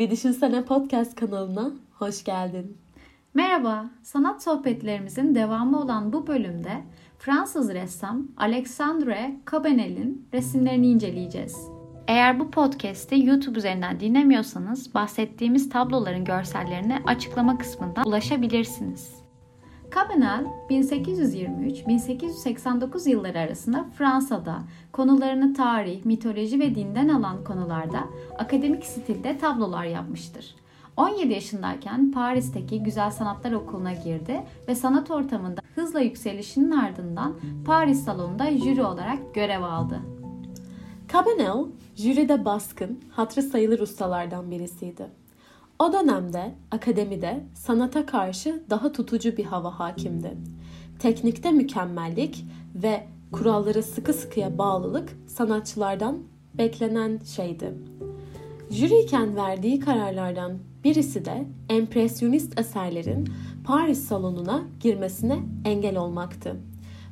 Bir Düşünsene Podcast kanalına hoş geldin. Merhaba, sanat sohbetlerimizin devamı olan bu bölümde Fransız ressam Alexandre Cabanel'in resimlerini inceleyeceğiz. Eğer bu podcast'i YouTube üzerinden dinlemiyorsanız bahsettiğimiz tabloların görsellerine açıklama kısmından ulaşabilirsiniz. Cabanel 1823-1889 yılları arasında Fransa'da konularını tarih, mitoloji ve dinden alan konularda akademik stilde tablolar yapmıştır. 17 yaşındayken Paris'teki Güzel Sanatlar Okulu'na girdi ve sanat ortamında hızla yükselişinin ardından Paris Salonu'nda jüri olarak görev aldı. Cabanel, jüride baskın, hatırı sayılır ustalardan birisiydi. O dönemde akademide sanata karşı daha tutucu bir hava hakimdi. Teknikte mükemmellik ve kurallara sıkı sıkıya bağlılık sanatçılardan beklenen şeydi. Jüriyken verdiği kararlardan birisi de empresyonist eserlerin Paris salonuna girmesine engel olmaktı.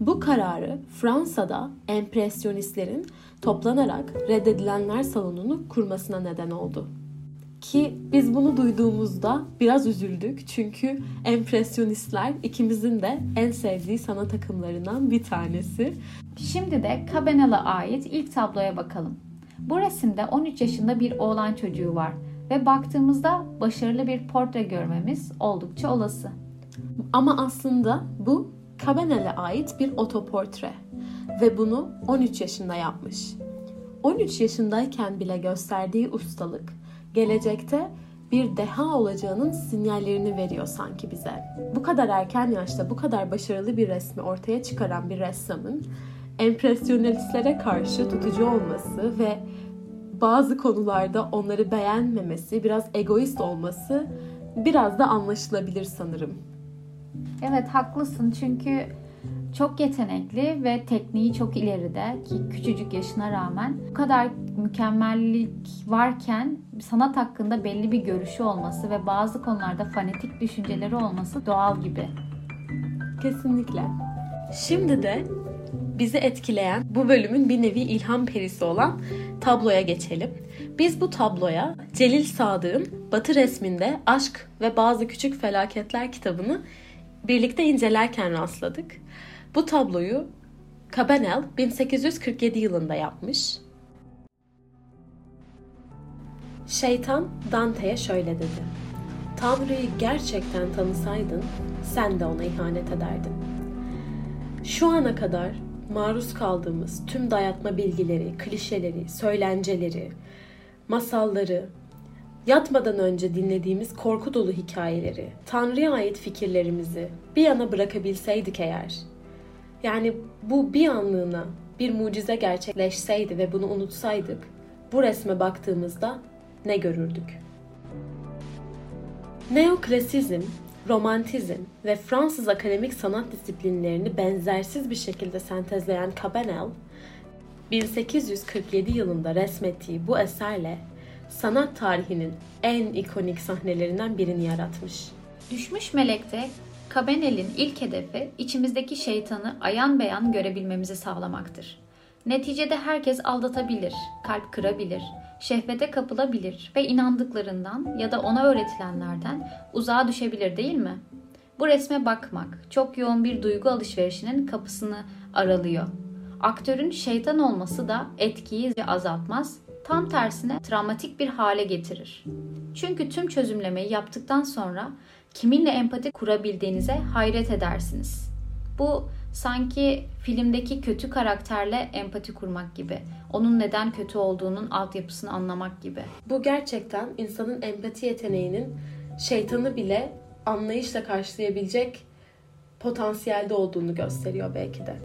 Bu kararı Fransa'da empresyonistlerin toplanarak reddedilenler salonunu kurmasına neden oldu. Ki biz bunu duyduğumuzda biraz üzüldük çünkü empresyonistler ikimizin de en sevdiği sanat akımlarından bir tanesi. Şimdi de Cabanel'e ait ilk tabloya bakalım. Bu resimde 13 yaşında bir oğlan çocuğu var ve baktığımızda başarılı bir portre görmemiz oldukça olası. Ama aslında bu Cabanel'e ait bir otoportre ve bunu 13 yaşında yapmış. 13 yaşındayken bile gösterdiği ustalık gelecekte bir deha olacağının sinyallerini veriyor sanki bize. Bu kadar erken yaşta bu kadar başarılı bir resmi ortaya çıkaran bir ressamın empresyonistlere karşı tutucu olması ve bazı konularda onları beğenmemesi, biraz egoist olması biraz da anlaşılabilir sanırım. Evet haklısın çünkü çok yetenekli ve tekniği çok ileride ki küçücük yaşına rağmen bu kadar mükemmellik varken sanat hakkında belli bir görüşü olması ve bazı konularda fanatik düşünceleri olması doğal gibi. Kesinlikle. Şimdi de bizi etkileyen bu bölümün bir nevi ilham perisi olan tabloya geçelim. Biz bu tabloya Celil Sadık'ın Batı resminde Aşk ve Bazı Küçük Felaketler kitabını birlikte incelerken rastladık. Bu tabloyu Cabanel 1847 yılında yapmış. Şeytan Dante'ye şöyle dedi. Tanrı'yı gerçekten tanısaydın sen de ona ihanet ederdin. Şu ana kadar maruz kaldığımız tüm dayatma bilgileri, klişeleri, söylenceleri, masalları, yatmadan önce dinlediğimiz korku dolu hikayeleri, Tanrı'ya ait fikirlerimizi bir yana bırakabilseydik eğer, yani bu bir anlığına bir mucize gerçekleşseydi ve bunu unutsaydık, bu resme baktığımızda ne görürdük? Neoklasizm, romantizm ve Fransız akademik sanat disiplinlerini benzersiz bir şekilde sentezleyen Cabanel, 1847 yılında resmettiği bu eserle sanat tarihinin en ikonik sahnelerinden birini yaratmış. Düşmüş Melek'te Cabanel'in ilk hedefi içimizdeki şeytanı ayan beyan görebilmemizi sağlamaktır. Neticede herkes aldatabilir, kalp kırabilir, şehvete kapılabilir ve inandıklarından ya da ona öğretilenlerden uzağa düşebilir değil mi? Bu resme bakmak çok yoğun bir duygu alışverişinin kapısını aralıyor. Aktörün şeytan olması da etkiyi azaltmaz, tam tersine travmatik bir hale getirir. Çünkü tüm çözümlemeyi yaptıktan sonra kiminle empati kurabildiğinize hayret edersiniz. Bu sanki filmdeki kötü karakterle empati kurmak gibi. Onun neden kötü olduğunun altyapısını anlamak gibi. Bu gerçekten insanın empati yeteneğinin şeytanı bile anlayışla karşılayabilecek potansiyelde olduğunu gösteriyor belki de.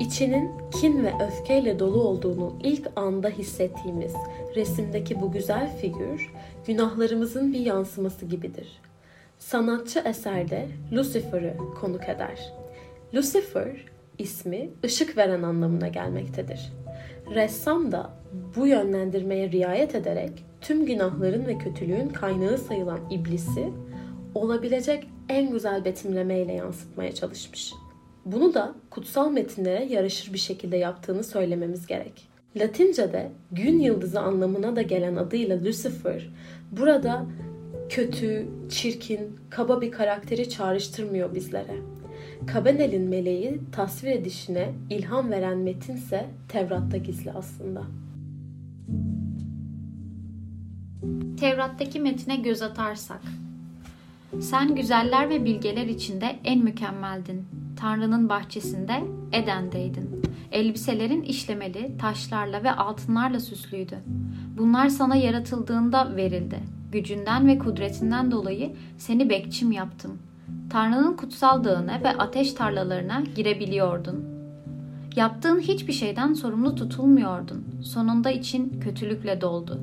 İçinin kin ve öfkeyle dolu olduğunu ilk anda hissettiğimiz resimdeki bu güzel figür günahlarımızın bir yansıması gibidir. Sanatçı eserde Lucifer'ı konuk eder. Lucifer ismi ışık veren anlamına gelmektedir. Ressam da bu yönlendirmeye riayet ederek tüm günahların ve kötülüğün kaynağı sayılan iblisi olabilecek en güzel betimlemeyle yansıtmaya çalışmış. Bunu da kutsal metinlere yaraşır bir şekilde yaptığını söylememiz gerek. Latince'de gün yıldızı anlamına da gelen adıyla Lucifer burada kötü, çirkin, kaba bir karakteri çağrıştırmıyor bizlere. Kabenel'in meleği tasvir edişine ilham veren metinse Tevrat'ta gizli aslında. Tevrat'taki metine göz atarsak sen güzeller ve bilgeler içinde en mükemmeldin. Tanrı'nın bahçesinde Eden'deydin. Elbiselerin işlemeli, taşlarla ve altınlarla süslüydü. Bunlar sana yaratıldığında verildi. Gücünden ve kudretinden dolayı seni bekçim yaptım. Tanrı'nın kutsal dağına ve ateş tarlalarına girebiliyordun. Yaptığın hiçbir şeyden sorumlu tutulmuyordun. Sonunda için kötülükle doldu.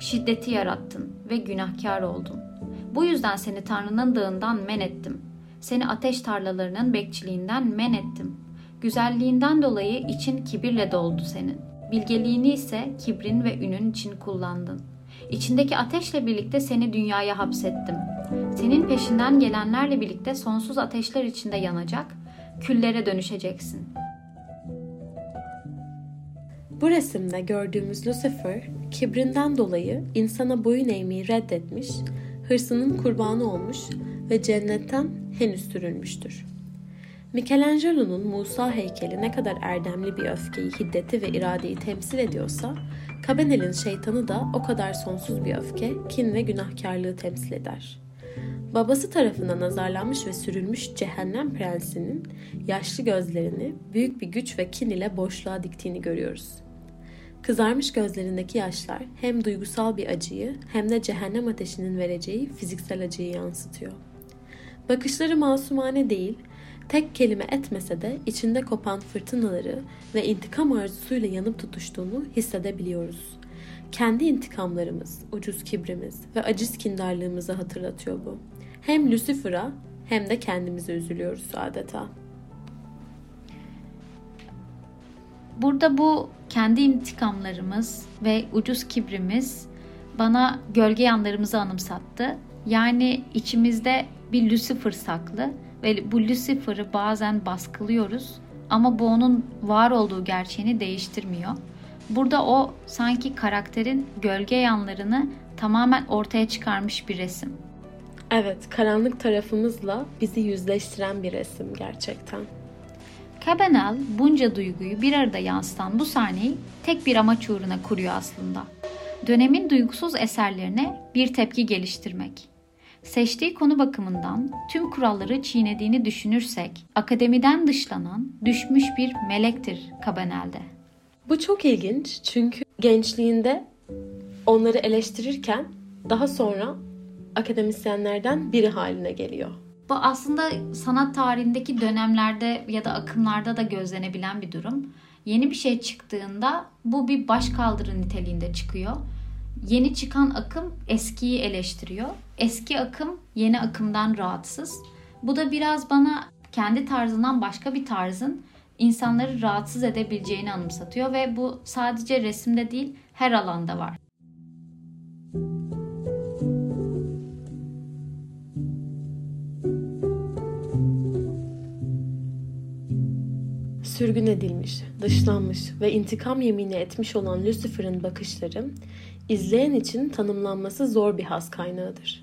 Şiddeti yarattın ve günahkar oldun. Bu yüzden seni Tanrı'nın dağından men ettim. Seni ateş tarlalarının bekçiliğinden men ettim. Güzelliğinden dolayı için kibirle doldu senin. Bilgeliğini ise kibrin ve ünün için kullandın. İçindeki ateşle birlikte seni dünyaya hapsettim. Senin peşinden gelenlerle birlikte sonsuz ateşler içinde yanacak, küllere dönüşeceksin. Bu resimde gördüğümüz Lucifer, kibrinden dolayı insana boyun eğmeyi reddetmiş, hırsının kurbanı olmuş ve cennetten henüz sürülmüştür. Michelangelo'nun Musa heykeli ne kadar erdemli bir öfkeyi, hiddeti ve iradeyi temsil ediyorsa, Cabanel'in şeytanı da o kadar sonsuz bir öfke, kin ve günahkarlığı temsil eder. Babası tarafından azarlanmış ve sürülmüş cehennem prensinin yaşlı gözlerini büyük bir güç ve kin ile boşluğa diktiğini görüyoruz. Kızarmış gözlerindeki yaşlar hem duygusal bir acıyı hem de cehennem ateşinin vereceği fiziksel acıyı yansıtıyor. Bakışları masumane değil, tek kelime etmese de içinde kopan fırtınaları ve intikam arzusuyla yanıp tutuştuğunu hissedebiliyoruz. Kendi intikamlarımız, ucuz kibrimiz ve aciz kindarlığımızı hatırlatıyor bu. Hem Lucifer'a hem de kendimize üzülüyoruz adeta. Burada bu kendi intikamlarımız ve ucuz kibrimiz bana gölge yanlarımızı anımsattı. Yani içimizde bir Lucifer saklı ve bu Lucifer'ı bazen baskılıyoruz ama bu onun var olduğu gerçeğini değiştirmiyor. Burada o sanki karakterin gölge yanlarını tamamen ortaya çıkarmış bir resim. Evet, karanlık tarafımızla bizi yüzleştiren bir resim gerçekten. Cabanel bunca duyguyu bir arada yansıtan bu sahneyi tek bir amaç uğruna kuruyor aslında. Dönemin duygusuz eserlerine bir tepki geliştirmek. Seçtiği konu bakımından tüm kuralları çiğnediğini düşünürsek akademiden dışlanan düşmüş bir melektir Cabanel'de. Bu çok ilginç çünkü gençliğinde onları eleştirirken daha sonra akademisyenlerden biri haline geliyor. Bu aslında sanat tarihindeki dönemlerde ya da akımlarda da gözlenebilen bir durum. Yeni bir şey çıktığında bu bir baş kaldırı niteliğinde çıkıyor. Yeni çıkan akım eskiyi eleştiriyor. Eski akım yeni akımdan rahatsız. Bu da biraz bana kendi tarzından başka bir tarzın insanları rahatsız edebileceğini anımsatıyor ve bu sadece resimde değil her alanda var. sürgün edilmiş, dışlanmış ve intikam yemini etmiş olan Lucifer'ın bakışları, izleyen için tanımlanması zor bir has kaynağıdır.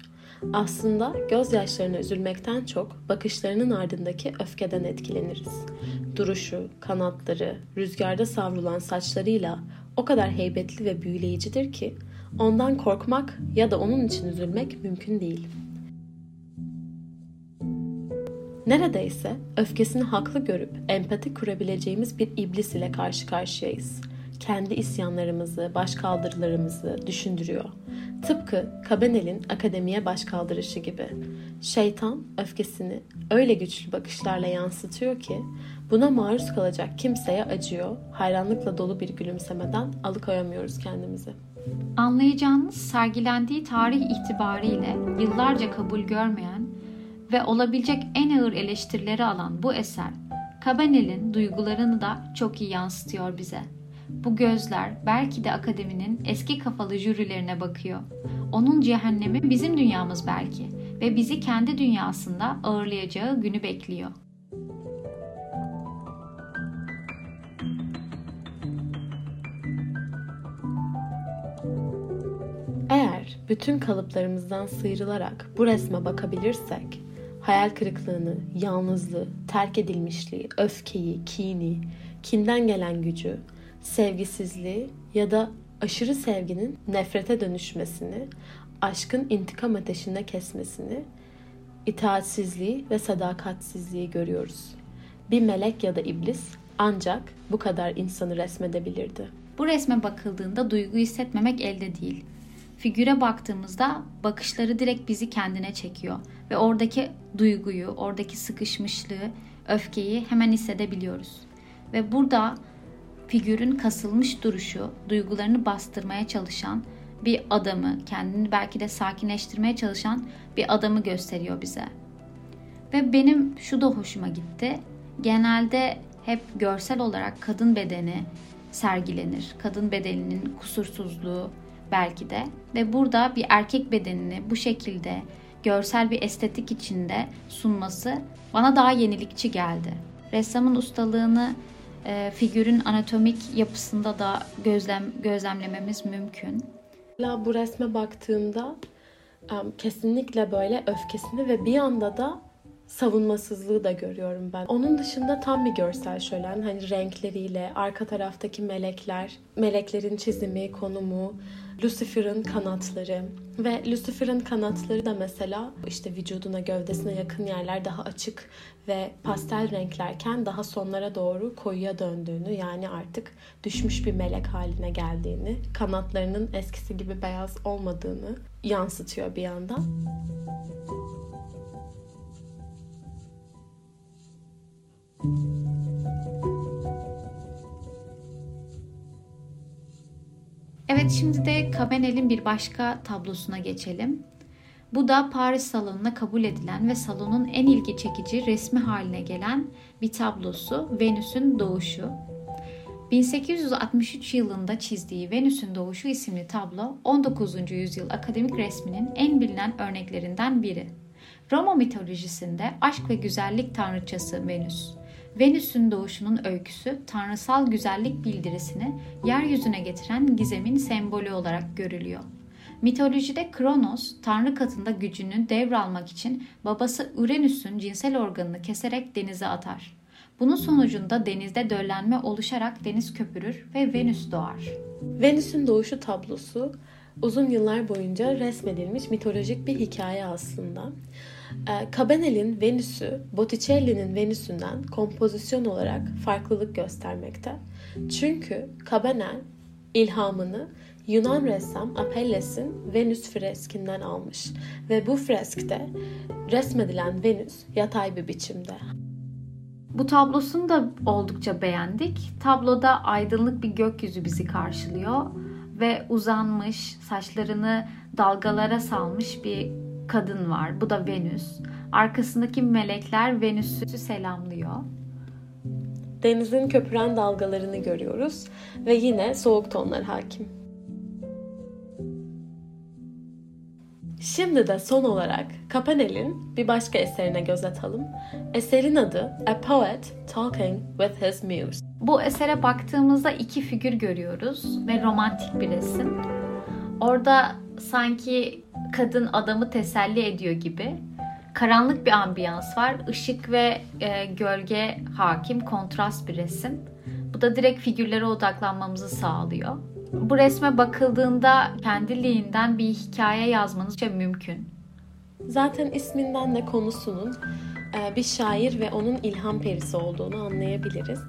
Aslında gözyaşlarına üzülmekten çok bakışlarının ardındaki öfkeden etkileniriz. Duruşu, kanatları, rüzgarda savrulan saçlarıyla o kadar heybetli ve büyüleyicidir ki ondan korkmak ya da onun için üzülmek mümkün değil.'' Neredeyse öfkesini haklı görüp empati kurabileceğimiz bir iblis ile karşı karşıyayız. Kendi isyanlarımızı, başkaldırılarımızı düşündürüyor. Tıpkı Cabanel'in akademiye başkaldırışı gibi. Şeytan öfkesini öyle güçlü bakışlarla yansıtıyor ki buna maruz kalacak kimseye acıyor, hayranlıkla dolu bir gülümsemeden alıkoyamıyoruz kendimizi. Anlayacağınız sergilendiği tarih itibariyle yıllarca kabul görmeyen ve olabilecek en ağır eleştirileri alan bu eser, Cabanel'in duygularını da çok iyi yansıtıyor bize. Bu gözler belki de akademinin eski kafalı jürilerine bakıyor. Onun cehennemi bizim dünyamız belki ve bizi kendi dünyasında ağırlayacağı günü bekliyor. Eğer bütün kalıplarımızdan sıyrılarak bu resme bakabilirsek, hayal kırıklığını, yalnızlığı, terk edilmişliği, öfkeyi, kini, kinden gelen gücü, sevgisizliği ya da aşırı sevginin nefrete dönüşmesini, aşkın intikam ateşinde kesmesini, itaatsizliği ve sadakatsizliği görüyoruz. Bir melek ya da iblis ancak bu kadar insanı resmedebilirdi. Bu resme bakıldığında duygu hissetmemek elde değil. Figüre baktığımızda bakışları direkt bizi kendine çekiyor ve oradaki duyguyu, oradaki sıkışmışlığı, öfkeyi hemen hissedebiliyoruz. Ve burada figürün kasılmış duruşu, duygularını bastırmaya çalışan bir adamı, kendini belki de sakinleştirmeye çalışan bir adamı gösteriyor bize. Ve benim şu da hoşuma gitti. Genelde hep görsel olarak kadın bedeni sergilenir. Kadın bedeninin kusursuzluğu belki de ve burada bir erkek bedenini bu şekilde görsel bir estetik içinde sunması bana daha yenilikçi geldi. Ressamın ustalığını e, figürün anatomik yapısında da gözlem gözlemlememiz mümkün. Bu resme baktığımda kesinlikle böyle öfkesini ve bir anda da savunmasızlığı da görüyorum ben. Onun dışında tam bir görsel şölen. Hani renkleriyle, arka taraftaki melekler, meleklerin çizimi, konumu, Lucifer'ın kanatları ve Lucifer'ın kanatları da mesela işte vücuduna, gövdesine yakın yerler daha açık ve pastel renklerken daha sonlara doğru koyuya döndüğünü yani artık düşmüş bir melek haline geldiğini, kanatlarının eskisi gibi beyaz olmadığını yansıtıyor bir yandan. Evet şimdi de Cabanel'in bir başka tablosuna geçelim. Bu da Paris salonuna kabul edilen ve salonun en ilgi çekici resmi haline gelen bir tablosu Venüs'ün Doğuşu. 1863 yılında çizdiği Venüs'ün Doğuşu isimli tablo 19. yüzyıl akademik resminin en bilinen örneklerinden biri. Roma mitolojisinde aşk ve güzellik tanrıçası Venüs. Venüs'ün doğuşunun öyküsü tanrısal güzellik bildirisini yeryüzüne getiren gizemin sembolü olarak görülüyor. Mitolojide Kronos, tanrı katında gücünü devralmak için babası Uranüs'ün cinsel organını keserek denize atar. Bunun sonucunda denizde döllenme oluşarak deniz köpürür ve Venüs doğar. Venüs'ün doğuşu tablosu uzun yıllar boyunca resmedilmiş mitolojik bir hikaye aslında. E, Cabanel'in Venüs'ü Botticelli'nin Venüs'ünden kompozisyon olarak farklılık göstermekte. Çünkü Cabanel ilhamını Yunan ressam Apelles'in Venüs freskinden almış ve bu freskte resmedilen Venüs yatay bir biçimde. Bu tablosunu da oldukça beğendik. Tabloda aydınlık bir gökyüzü bizi karşılıyor ve uzanmış, saçlarını dalgalara salmış bir kadın var. Bu da Venüs. Arkasındaki melekler Venüs'ü selamlıyor. Denizin köpüren dalgalarını görüyoruz ve yine soğuk tonlar hakim. Şimdi de son olarak Capanel'in bir başka eserine göz atalım. Eserin adı A Poet Talking with His Muse. Bu esere baktığımızda iki figür görüyoruz ve romantik bir resim. Orada sanki kadın adamı teselli ediyor gibi. Karanlık bir ambiyans var. Işık ve e, gölge hakim, kontrast bir resim. Bu da direkt figürlere odaklanmamızı sağlıyor. Bu resme bakıldığında kendiliğinden bir hikaye yazmanız çok mümkün. Zaten isminden de konusunun bir şair ve onun ilham perisi olduğunu anlayabiliriz.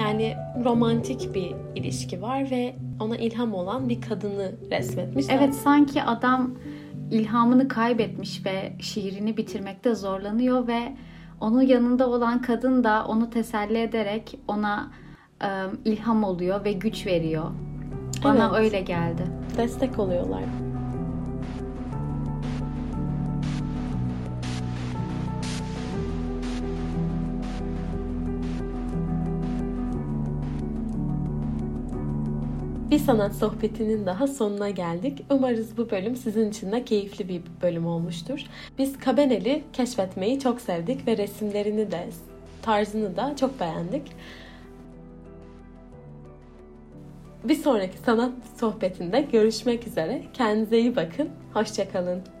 Yani romantik bir ilişki var ve ona ilham olan bir kadını resmetmiş. Evet sanki adam ilhamını kaybetmiş ve şiirini bitirmekte zorlanıyor ve onun yanında olan kadın da onu teselli ederek ona e, ilham oluyor ve güç veriyor. Bana evet. öyle geldi. Destek oluyorlar. Bir sanat sohbetinin daha sonuna geldik. Umarız bu bölüm sizin için de keyifli bir bölüm olmuştur. Biz Cabanel'i keşfetmeyi çok sevdik ve resimlerini de tarzını da çok beğendik. Bir sonraki sanat sohbetinde görüşmek üzere. Kendinize iyi bakın. Hoşçakalın.